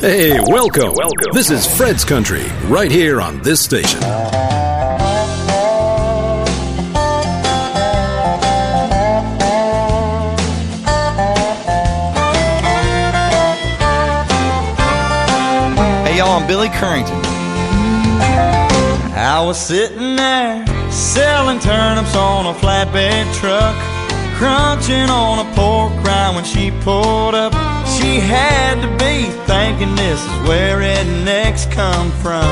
Hey, welcome. Welcome. This is Fred's Country, right here on this station. Hey y'all, I'm Billy Currington. I was sitting there selling turnips on a flatbed truck, crunching on a pork rind when she pulled up. She had to be thinking this is where rednecks come from.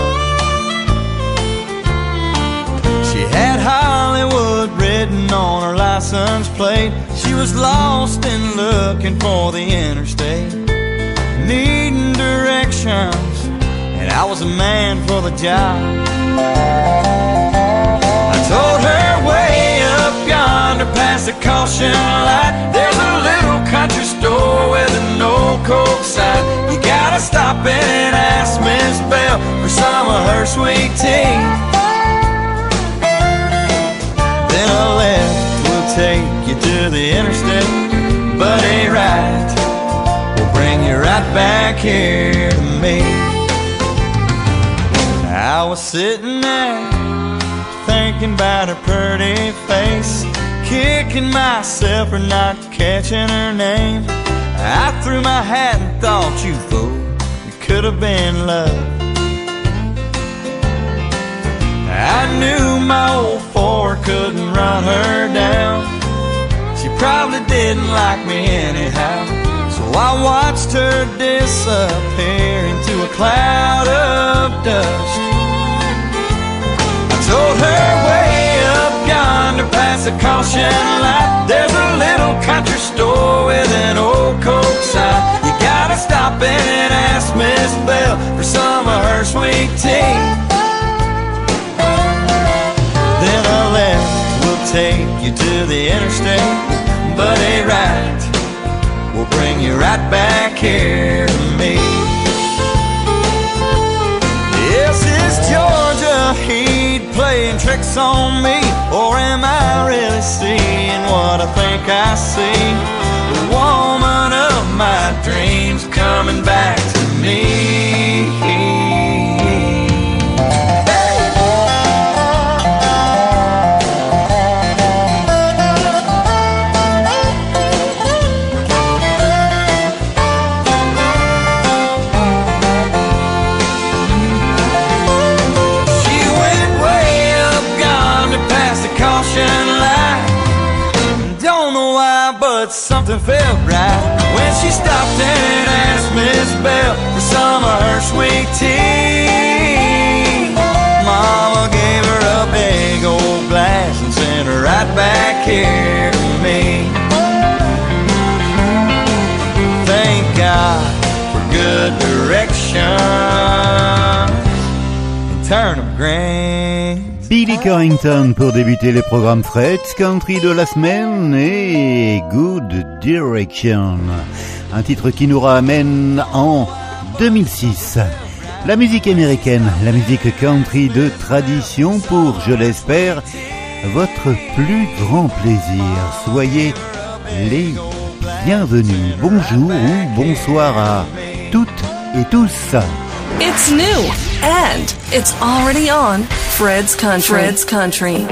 She had Hollywood written on her license plate. She was lost and looking for the interstate, needing directions, and I was a man for the job. I told her past the caution light, there's a little country store with an old coke sign. You gotta stop in and ask Miss Bell for some of her sweet tea. Then a left will take you to the interstate, but a right will bring you right back here to me. I was sitting there thinking about her pretty face, kicking myself for not catching her name. I threw my hat and thought, you fool, it could have been love. I knew my old Ford couldn't run her down. She probably didn't like me anyhow. So I watched her disappear into a cloud of dust. I told her yonder a caution light, there's a little country store with an old coke sign. You gotta stop and ask Miss Bell for some of her sweet tea. Then a left will take you to the interstate, but a right will bring you right back here to me. Yes, is Georgia Heat playing tricks on me, or am I really seeing what I think I see? The woman of my dreams coming back to me. She stopped and asked Miss Bell for some of her sweet tea. Mama gave her a big old glass and sent her right back here to me. Thank God for good direction. Turnip grains. Billy Carrington pour débuter les programmes Fred's Country de la semaine et Good Direction, un titre qui nous ramène en 2006. La musique américaine, la musique country de tradition pour, je l'espère, votre plus grand plaisir. Soyez les bienvenus. Bonjour ou bonsoir à toutes et tous. It's new and it's already on Fred's Country. Fred's Country.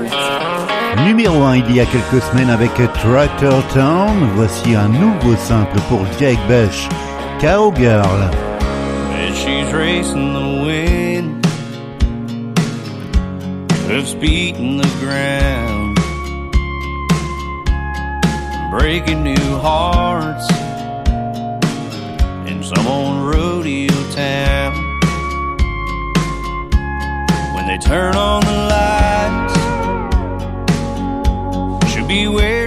Numéro 1 il y a quelques semaines avec Tractor Town. Voici un nouveau simple pour Jake Bush, Cowgirl. And she's racing the wind, hoofs beating the ground, breaking new hearts in some old rodeo town. Turn on the lights, she'll be wearing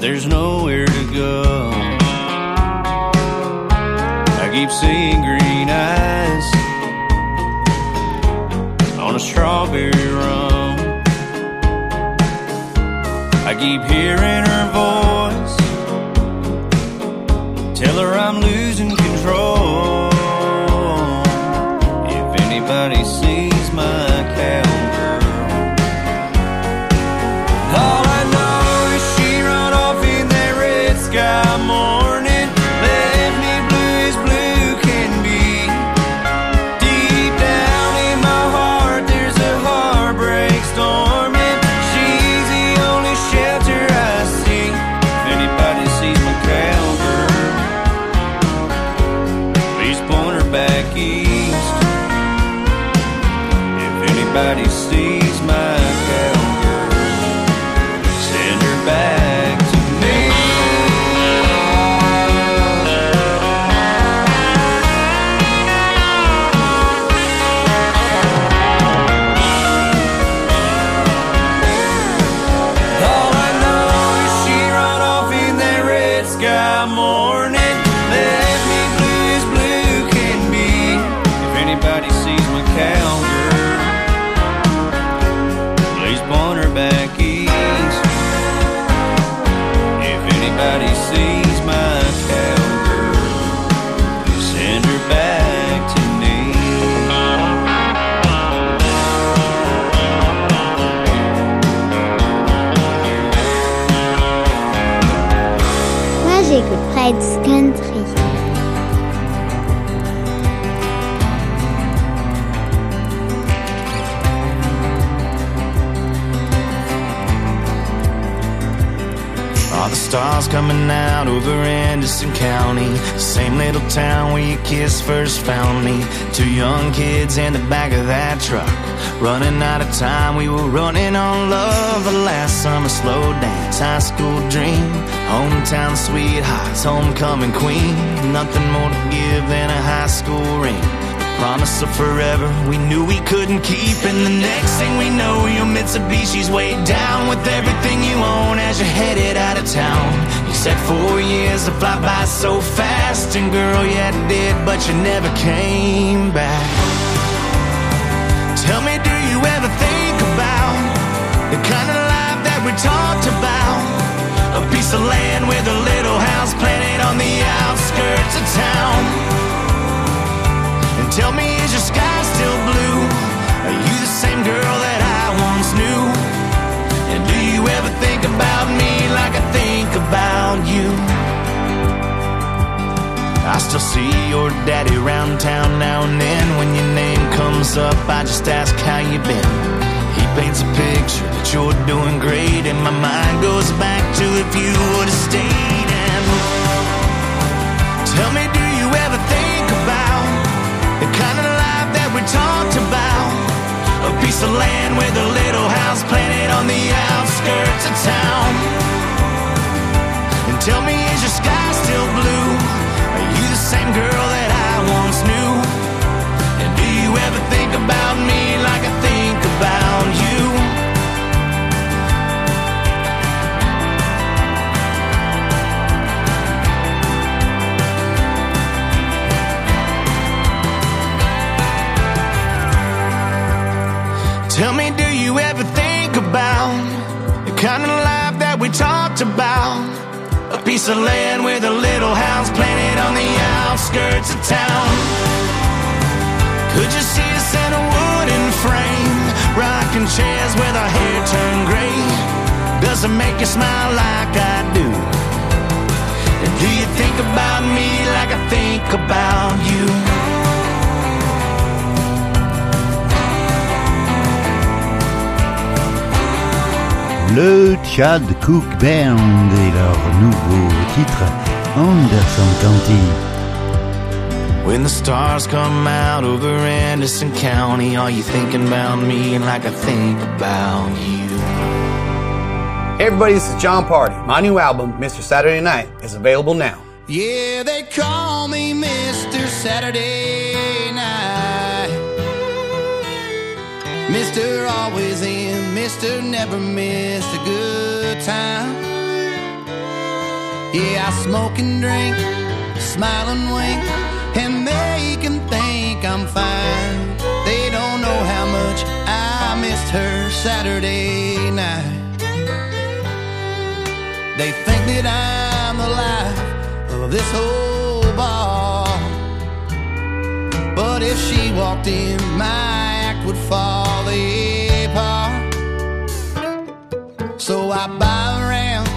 there's nowhere to go. I keep seeing green eyes on a strawberry rum. I keep hearing her j'écoute Fred's Country. Stars coming out over Anderson County. Same little town where your kiss first found me. Two young kids in the back of that truck. Running out of time, we were running on love. The last summer slow dance, high school dream. Hometown sweethearts, homecoming queen. Nothing more to give than a high school ring. Promise of forever, we knew we couldn't keep. And the next thing we know, your Mitsubishi's weighed down with everything you own as you're headed out of town. You said four years to fly by so fast, and girl, yeah, it did, but you never came back. Tell me, do you ever think about the kind of life that we talked about? A piece of land with a little house planted on the outskirts of town. Tell me, is your sky still blue? Are you the same girl that I once knew? And do you ever think about me like I think about you? I still see your daddy around town now and then. When your name comes up, I just ask how you been. He paints a picture that you're doing great, and my mind goes back to if you would have stayed. And tell me, do you ever think talked about? A piece of land with a little house planted on the outskirts of town. And tell me, is your sky still blue? Of land with a little house planted on the outskirts of town. Could you see us in a wooden frame, rocking chairs with our hair turned gray? Does it make you smile like I do? And do you think about me like I think about you? Le Chad Cooke Band et leur nouveau titre Anderson County. When the stars come out over Anderson County, are you thinking about me like I think about you? Hey everybody, this is Jon Pardi. My new album, Mr. Saturday Night, is available now. Yeah, they call me Mr. Saturday Night. Mr. Always in, Mr. Never missed a good time. Yeah, I smoke and drink, smile and wink, and make 'em think I'm fine. They don't know how much I missed her Saturday night. They think that I'm the life of this whole bar. But if she walked in, my act would fall So I buy around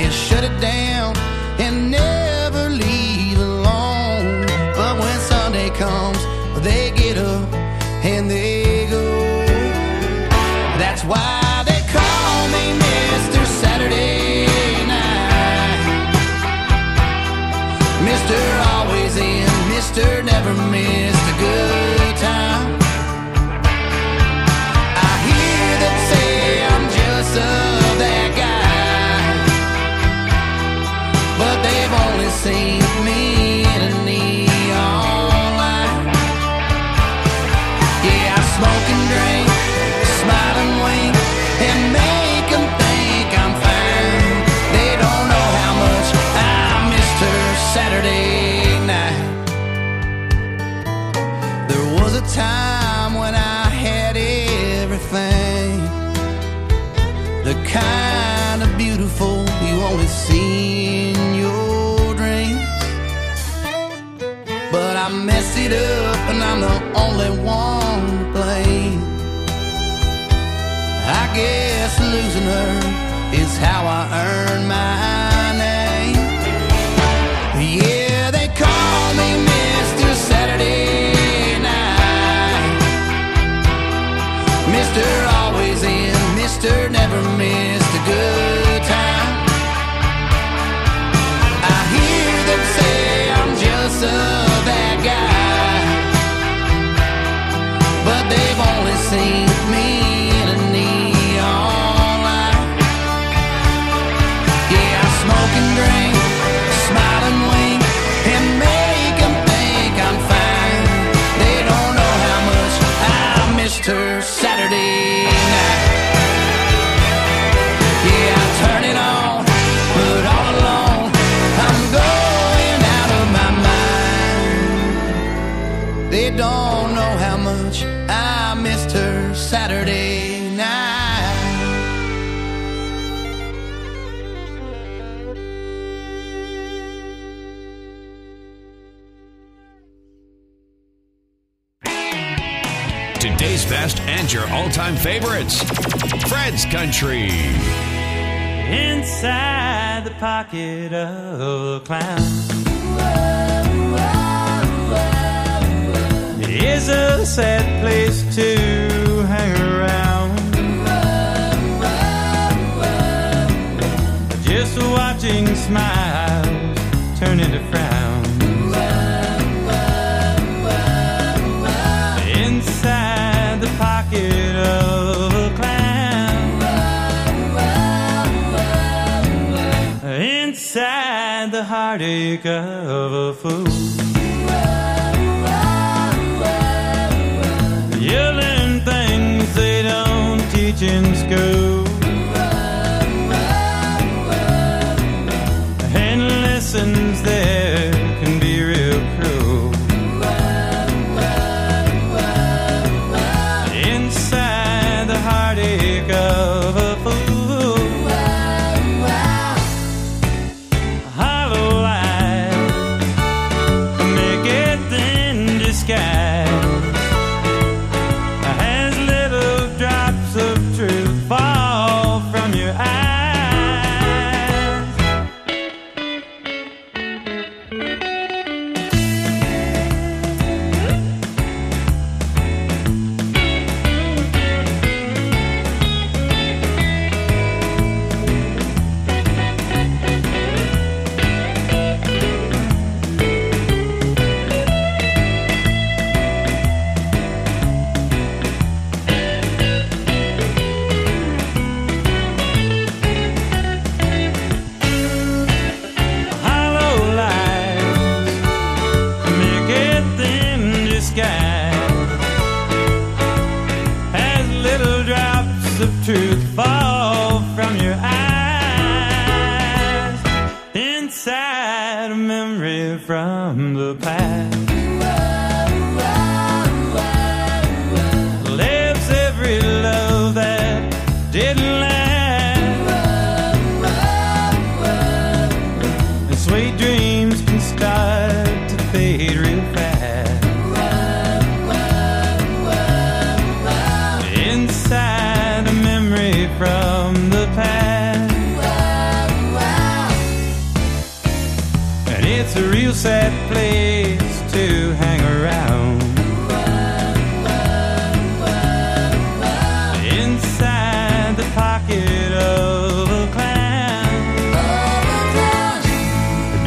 and shut it down losing is how I earn my name. Yeah, they call me Mr. Saturday Night. Mr. Always in, Mr. Never missed a good time. I hear them say I'm jealous of that guy, but they've only seen time favorites. Fred's Country. Inside the pocket of a clown is a sad place to hang around. Just watching smiles turn into frowns. The heartache of a fool. Learn things they don't teach in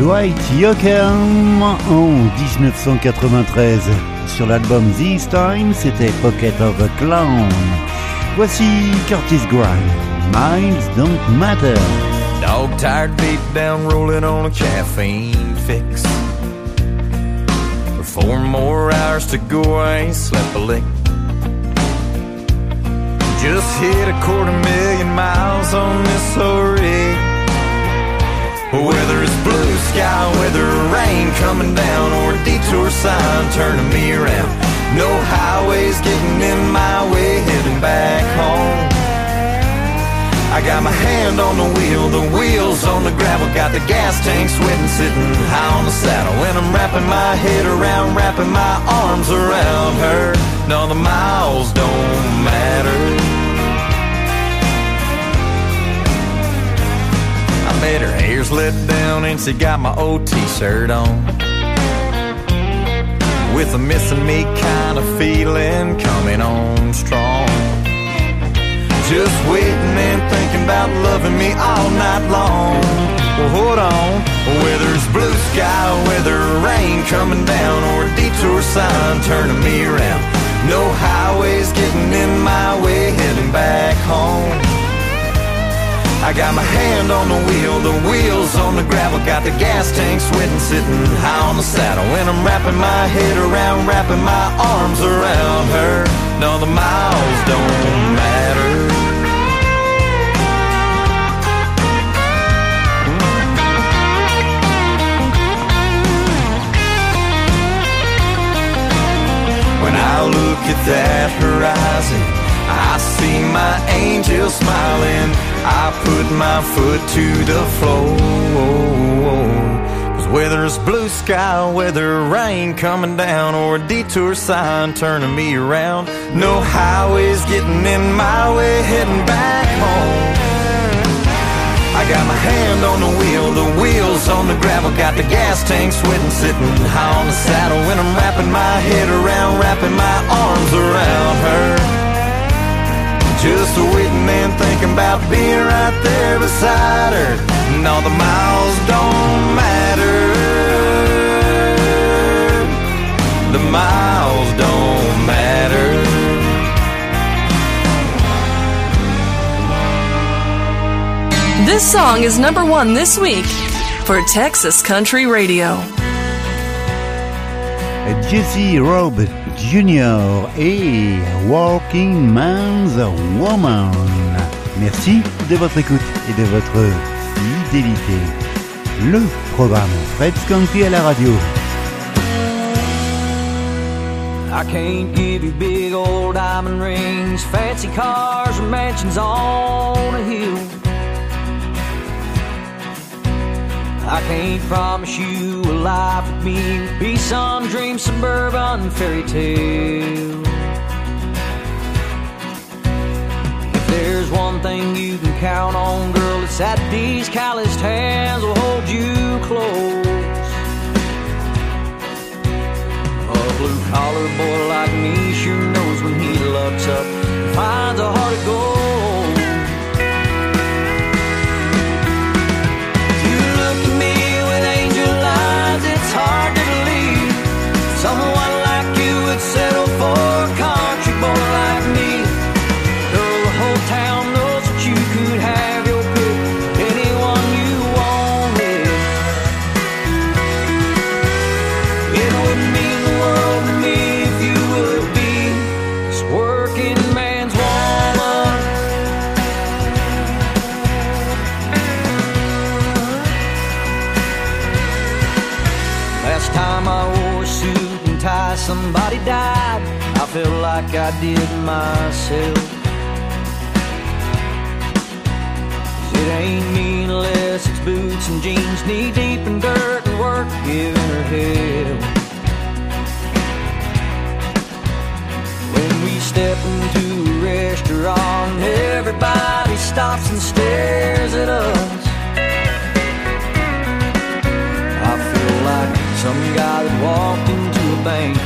Dwight Yoakam en 1993. Sur l'album This Time, c'était Pocket of a Clown. Voici Curtis Grimes. Minds don't matter. Dog tired, beat down, rolling on a caffeine fix. Four more hours to go, I ain't slept a lick. Just hit a quarter million miles on this old. Whether it's blue sky, whether rain coming down, or a detour sign turning me around. No highways getting in my way, heading back home. I got my hand on the wheel, the wheels on the gravel, got the gas tank sweating, sitting high on the saddle. And I'm wrapping my head around, wrapping my arms around her. No, the miles don't matter. I bet her hair's let down and she got my old t-shirt on. With a missing me kind of feeling coming on strong. Just waiting and thinking about loving me all night long. Well, hold on. Whether it's blue sky, whether rain coming down, or a detour sign turning me around. No highways getting in my way, heading back home. I got my hand on the wheel, the wheels on the gravel, got the gas tank sweating, sitting high on the saddle. When I'm wrapping my head around, wrapping my arms around her. No, the miles don't matter. When I look at that horizon, I see my angel smiling. Put my foot to the floor. Cause whether it's blue sky, whether rain coming down, or a detour sign turning me around, no highways getting in my way, heading back home. I got my hand on the wheel, the wheels on the gravel, got the gas tank sweating, sitting high on the saddle. When I'm wrapping my head around, wrapping my arms around her. Just waiting thinking about being right there beside her. And all the miles don't matter. The miles don't matter. This song is number one this week for Texas Country Radio. Jesse Robb Jr. et Walking Man's Woman. Merci de votre écoute et de votre fidélité. Le programme Fred's Country à la radio. I can't give you big old diamond rings, fancy cars, or mansions on a hill. I can't promise you a life me, be some dream suburban fairy tale. If there's one thing you can count on, girl, it's that these calloused hands will hold you close. A blue collar boy like like I did myself. It ain't meaningless, it's boots and jeans, knee deep in dirt and work, giving her hell. When we step into a restaurant, everybody stops and stares at us. I feel like some guy that walked into a bank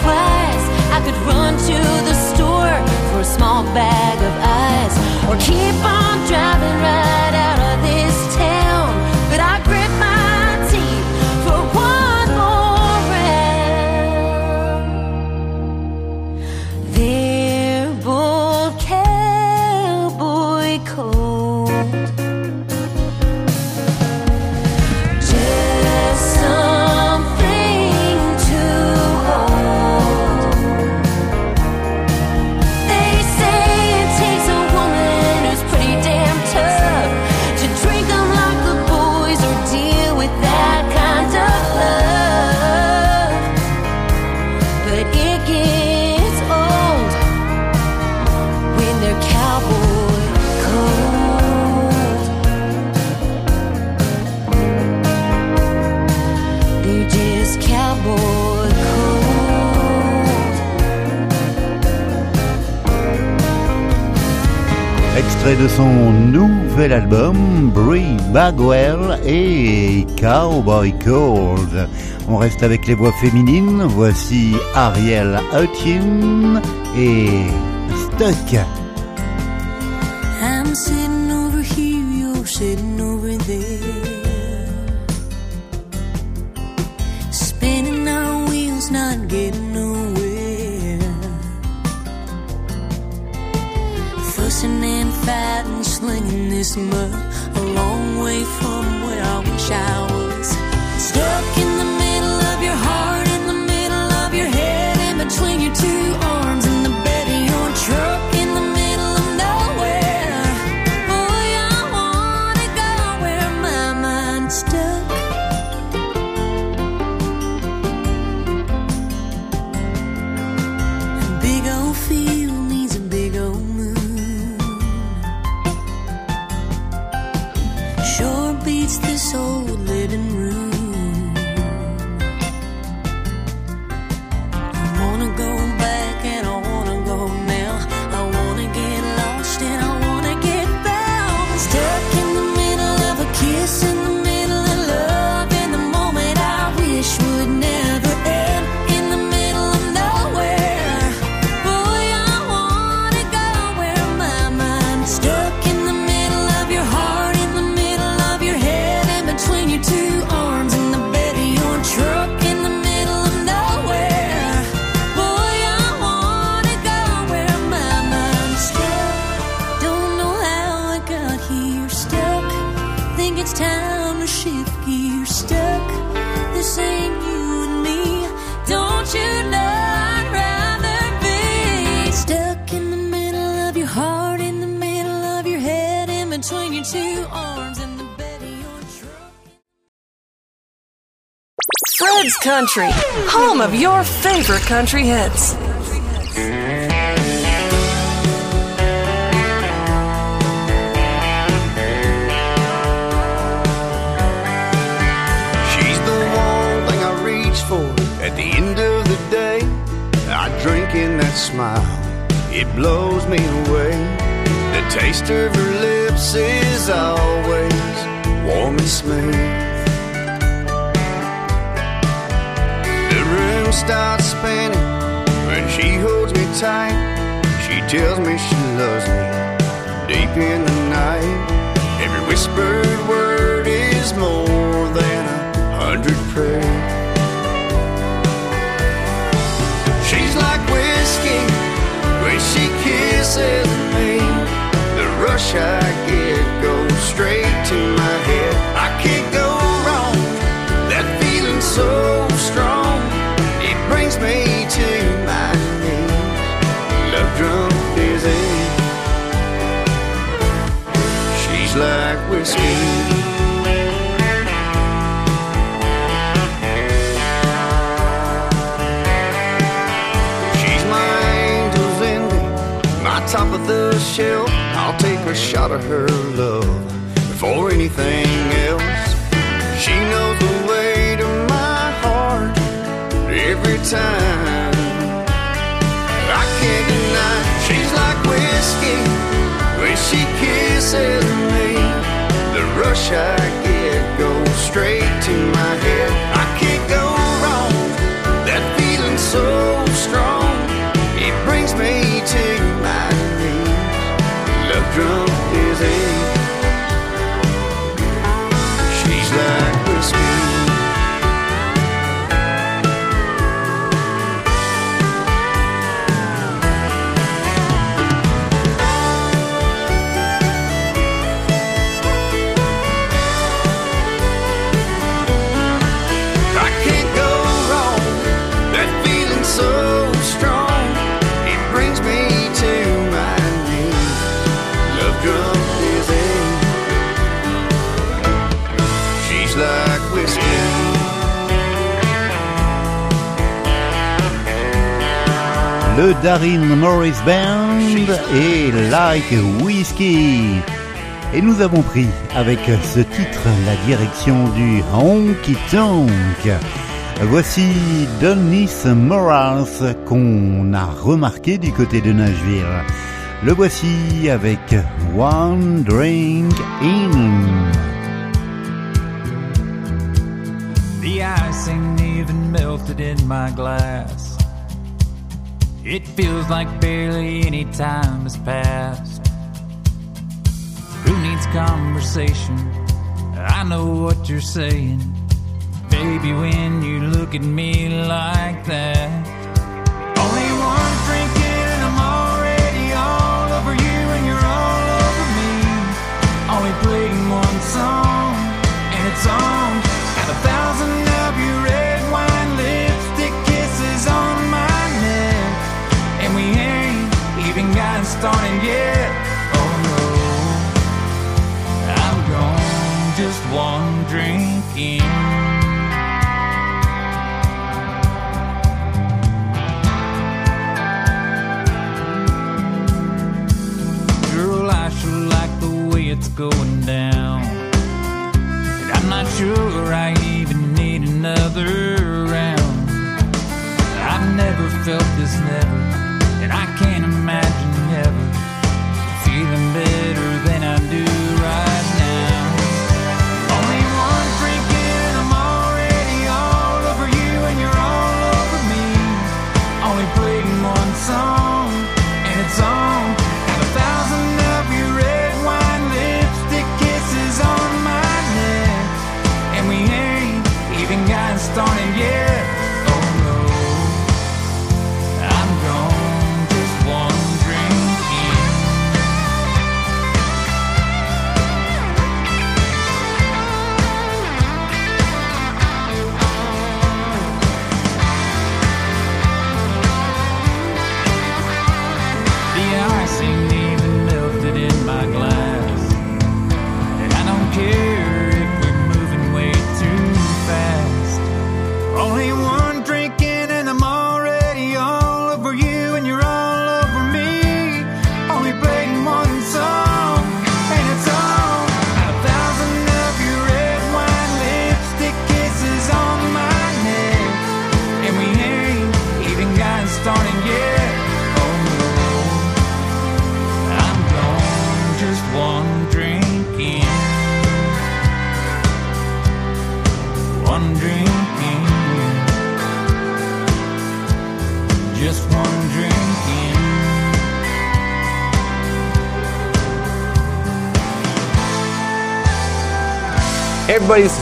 twice. I could run to the store for a small bag of ice or keep on driving right. Son nouvel album Brie Bagwell et Cowboy Cold. On reste avec les voix féminines. Voici Ariel Hutchin et Stuck. Your favorite country hits. She's the one thing I reach for at the end of the day. I drink in that smile, it blows me away. The taste of her lips is always warm and smooth. Room starts spinning when she holds me tight. She tells me she loves me deep in the night. Every whispered word is more than a hundred prayers. She's like whiskey when she kisses me. The rush I get goes straight to my head. Like whiskey. She's my angel's ending, my top of the shelf. I'll take a shot of her love before anything else. She knows the way to my heart every time. I can't deny she's like whiskey when she kisses me. The rush I le Darin Morris Band et Like Whiskey. Et nous avons pris avec ce titre la direction du Honky Tonk. Voici Donis Morales qu'on a remarqué du côté de Nashville. Le voici avec One Drink In. The icing even melted in my glass. It feels like barely any time has passed. Who needs conversation? I know what you're saying. Baby, when you look at me like that, only one drink and I'm already all over you and you're all over me. Only playing one song and it's on, and a thousand of you. starting yet. Oh no, I'm gone just one drink in. Girl, I sure like the way it's going down, and I'm not sure I even need another round. I've never felt this, never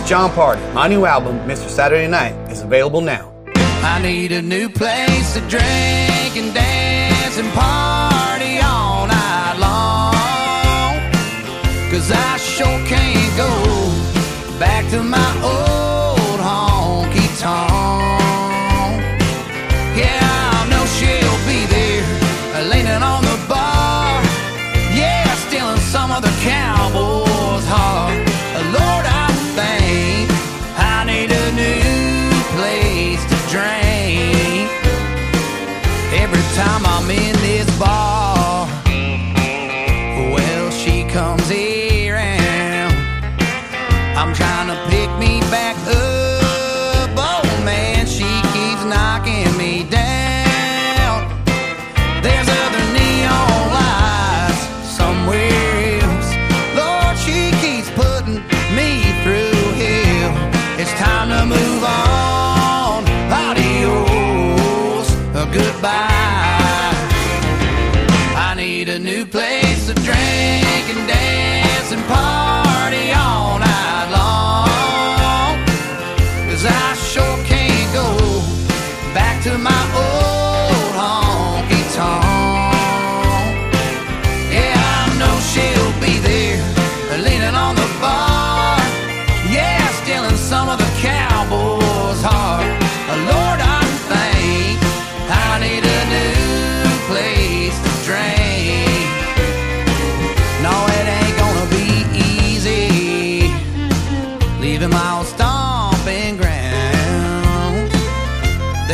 Jon Pardi. My new album, Mr. Saturday Night, is available now. I need a new place to drink and dance and party all night long. Cause I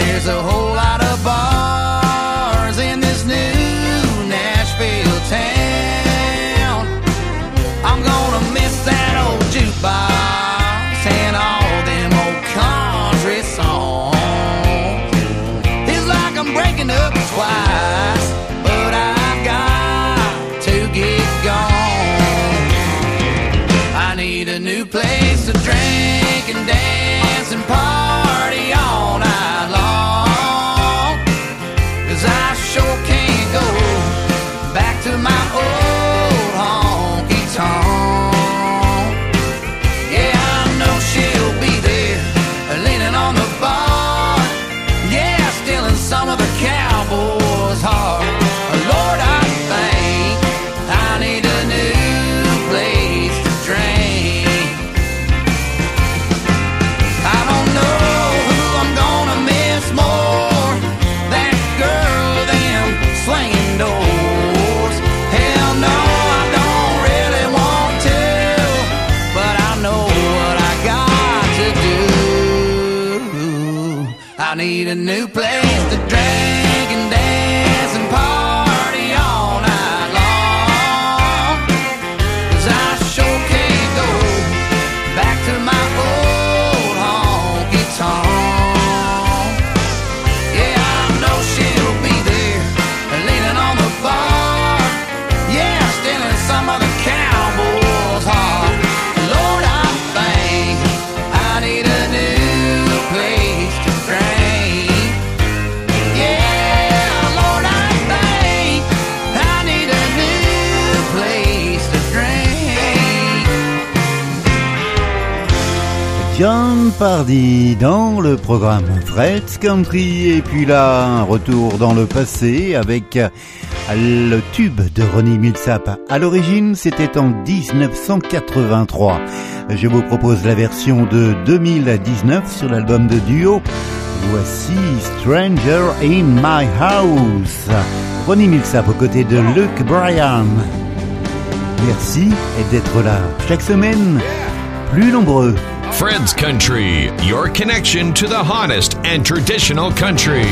There's a whole a new place. Dans le programme Fred Country et puis là un retour dans le passé avec le tube de Ronnie Milsap. À l'origine, c'était en 1983. Je vous propose la version de 2019 sur l'album de duo. Voici Stranger in My House. Ronnie Milsap aux côtés de Luke Bryan. Merci d'être là chaque semaine, plus nombreux Fred's Country, your connection to the honest and traditional country.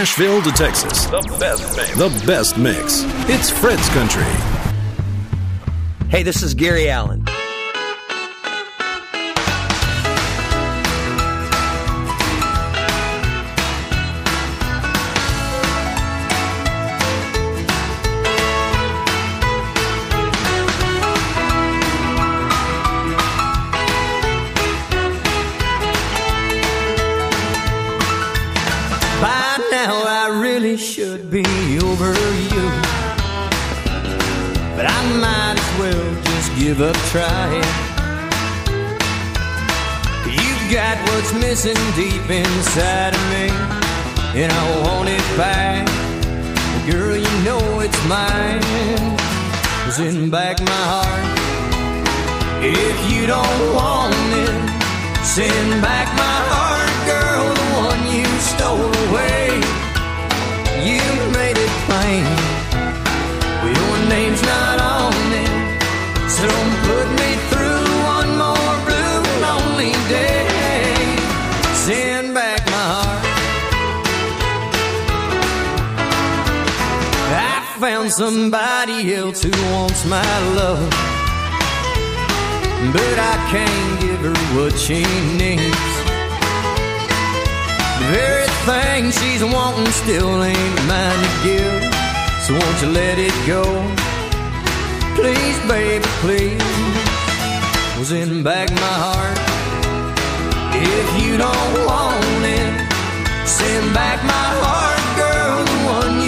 Nashville to Texas. The best mix. The best mix. It's Fred's Country. Hey, this is Gary Allan. Give up trying. You've got what's missing deep inside of me, and I want it back. Girl, you know it's mine. In back my heart. If you don't want it, send back my heart, girl, the one you stole away. You somebody else who wants my love. But I can't give her what she needs. The very thing she's wanting still ain't mine to give. So won't you let it go? Please, baby, please. Was in back my heart. If you don't want it, send back my heart, girl, one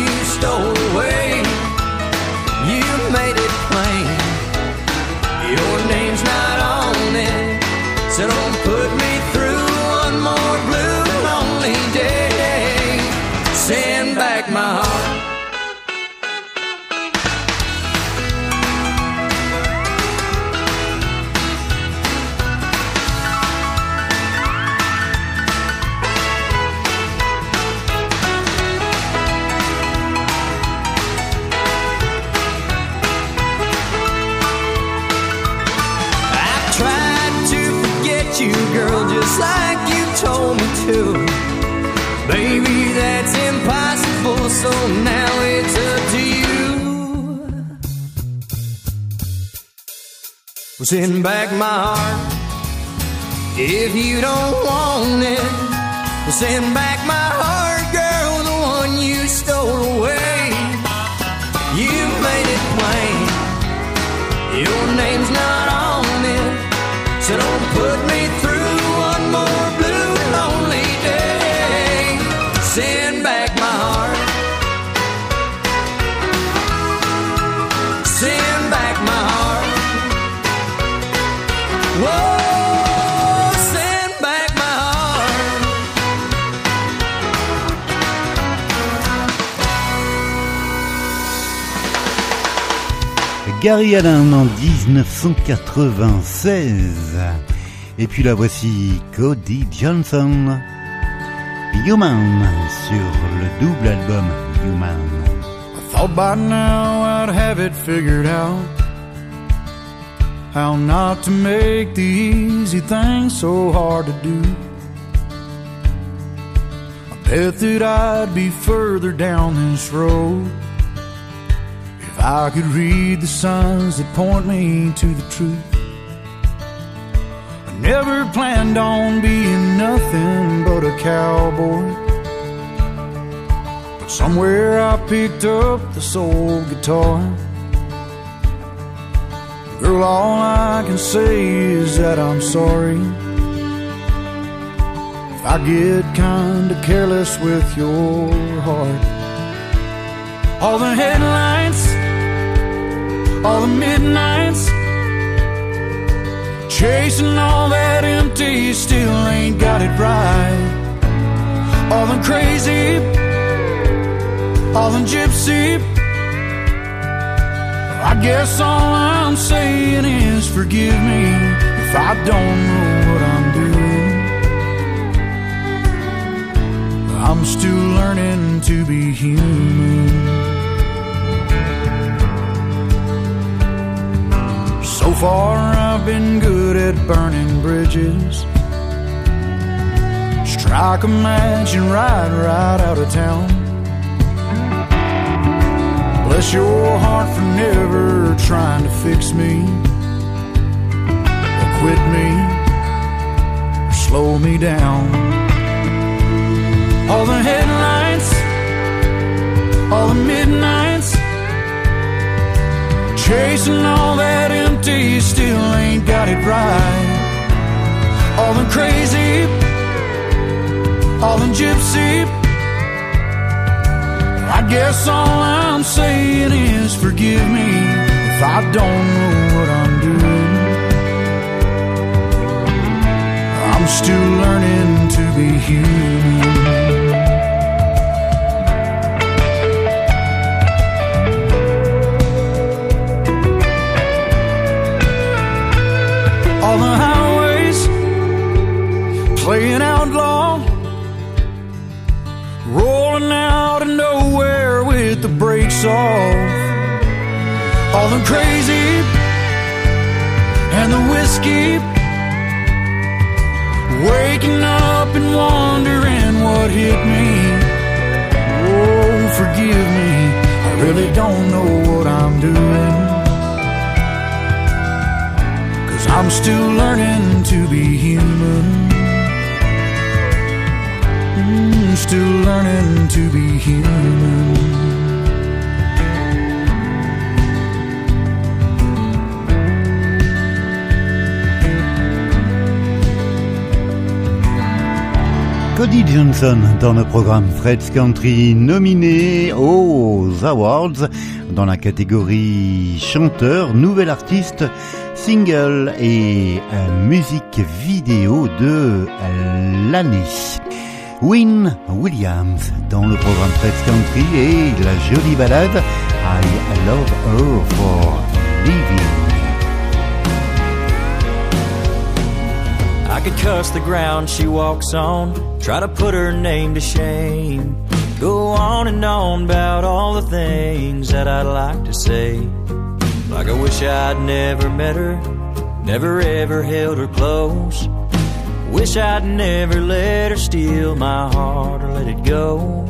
so now it's up to you. Well, send back my heart if you don't want it. Well, send back my heart, girl, the one you stole away. You made it plain. Your name's Gary Allen en 1996. Et puis la voici Cody Johnson. Human sur le double album Human. Thought by now I'd have it figured out How not to make the easy things so hard to do I bet that I'd be further down this road I could read the signs that point me to the truth I never planned on being nothing but a cowboy but somewhere I picked up the soul guitar. Girl, all I can say is that I'm sorry. If I get kinda careless with your heart. All the headlights, all the midnights, chasing all that empty still ain't got it right. All the crazy all in gypsy. I guess all I'm saying is forgive me if I don't know what I'm doing. I'm still learning to be human. So far, I've been good at burning bridges. Strike a match and ride right out of town. Bless your heart for never trying to fix me, or quit me, or slow me down. All the headlights, all the midnight chasing all that empty, still ain't got it right. All the crazy, all the gypsy. I guess all I'm saying is forgive me if I don't know what I'm doing. I'm still learning to be human. All the highways playing outlaw, rolling out of nowhere with the brakes off. All the crazy and the whiskey, waking up and wondering what hit me. Oh, forgive me, I really don't know what I'm doing. I'm still learning to be human. Mm, still learning to be human. Cody Johnson dans le programme Fred's Country nominé aux Awards dans la catégorie chanteur, nouvel artiste, single et euh, musique vidéo de l'année. Win Williams dans le programme Fred's Country et la jolie balade I Love Her for Living. I could cuss the ground she walks on, try to put her name to shame. Go on and on about all the things that I'd like to say. Like I wish I'd never met her, never ever held her close. Wish I'd never let her steal my heart or let it go.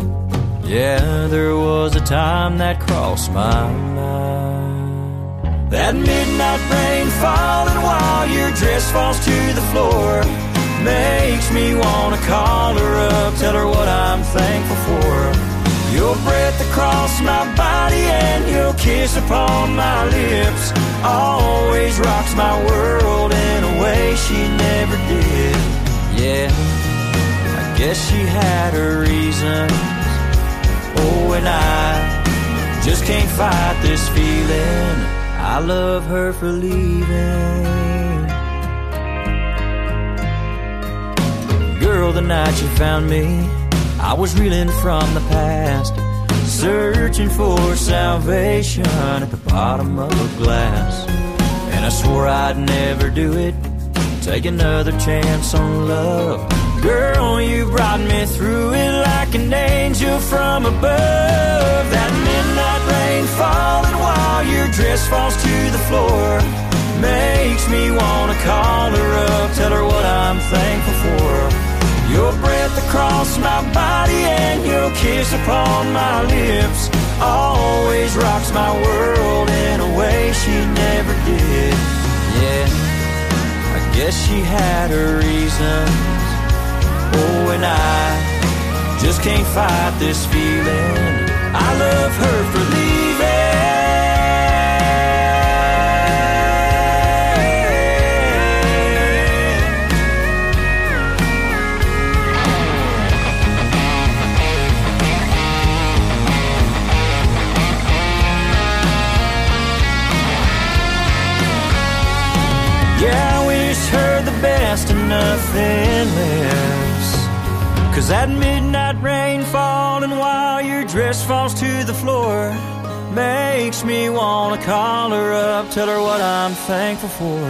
Yeah, there was a time that crossed my mind. That midnight rain falling while your dress falls to the floor makes me wanna call her up, tell her what I'm thankful for. Your breath across my body and your kiss upon my lips always rocks my world in a way she never did. Yeah, I guess she had her reasons. Oh, and I just can't fight this feeling. I love her for leaving. Girl, the night you found me, I was reeling from the past, searching for salvation at the bottom of a glass. And I swore I'd never do it, take another chance on love. Girl, you brought me through it like an angel from above. That midnight rain falling while your dress falls to the floor makes me wanna call her up, tell her what I'm thankful for. Your breath across my body and your kiss upon my lips always rocks my world in a way she never did. Yeah, I guess she had her reasons. Oh, and I just can't fight this feeling. I love her for leaving. Nothing less. Cause that midnight rain falling while your dress falls to the floor makes me wanna call her up, tell her what I'm thankful for.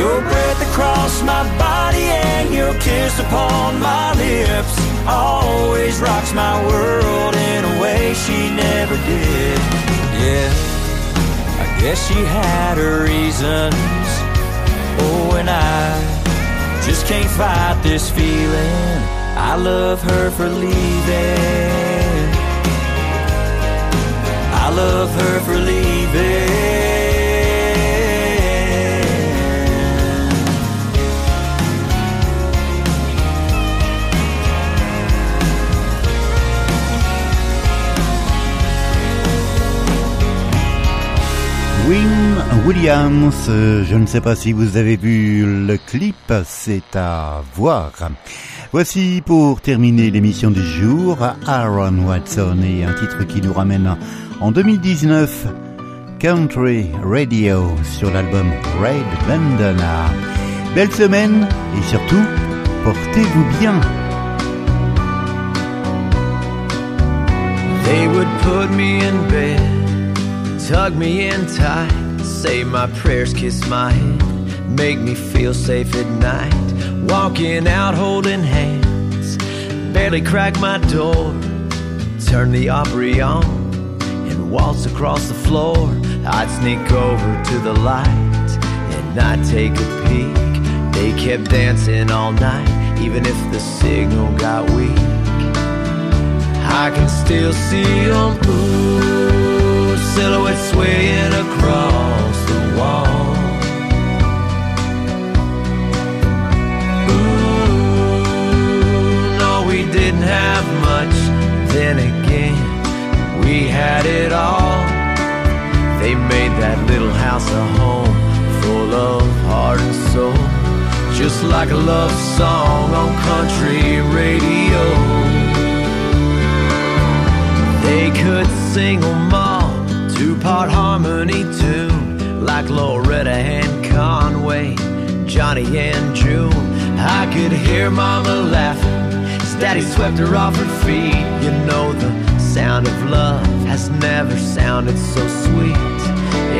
Your breath across my body and your kiss upon my lips always rocks my world in a way she never did. Yeah, I guess she had her reasons. Oh, and I just can't fight this feeling. I love her for leaving. I love her for leaving. Williams, je ne sais pas si vous avez vu le clip, c'est à voir. Voici pour terminer l'émission du jour Aaron Watson et un titre qui nous ramène en 2019 Country Radio sur l'album Red Bandana. Belle semaine et surtout, portez-vous bien. Say my prayers, kiss my head, make me feel safe at night. Walking out holding hands, barely crack my door, turn the Opry on, and waltz across the floor. I'd sneak over to the light, and I'd take a peek. They kept dancing all night, even if the signal got weak. I can still see them, ooh, silhouettes swaying across the wall. Ooh, no, we didn't have much. Then again, we had it all. They made that little house a home full of heart and soul, just like a love song on country radio. They could sing 'em all, two-part harmony tune, like Loretta and Conway, Johnny and June. I could hear Mama laughing as Daddy swept her off her feet. You know the sound of love has never sounded so sweet.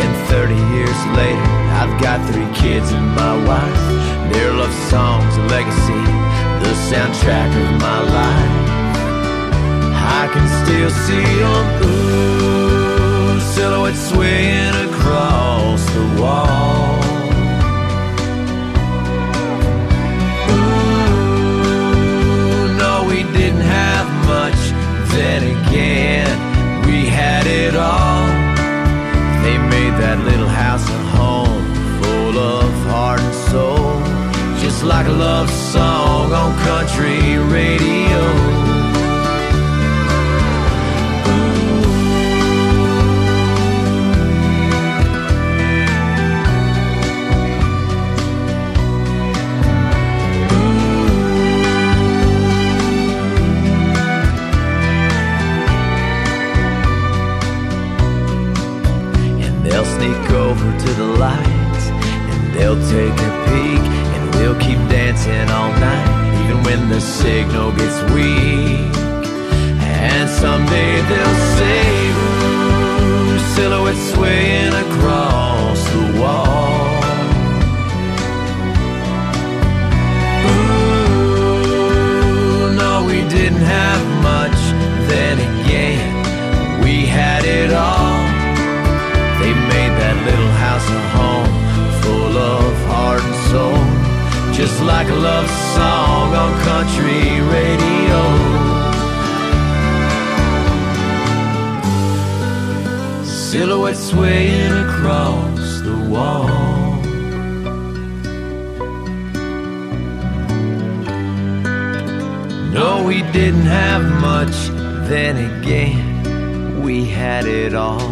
And 30 years later, I've got three kids and my wife. Their love song's a legacy, the soundtrack of my life. I can still see them, ooh, silhouettes swaying across the wall. Ooh, no, we didn't have much. Then again, we had it all. They made that little house a home full of heart and soul, just like a love song on country radio. To the lights and they'll take a peek and we'll keep dancing all night, even when the signal gets weak. And someday they'll say, Ooh, silhouettes swaying across just like a love song on country radio. Silhouette swaying across the wall. No, we didn't have much. Then again, we had it all.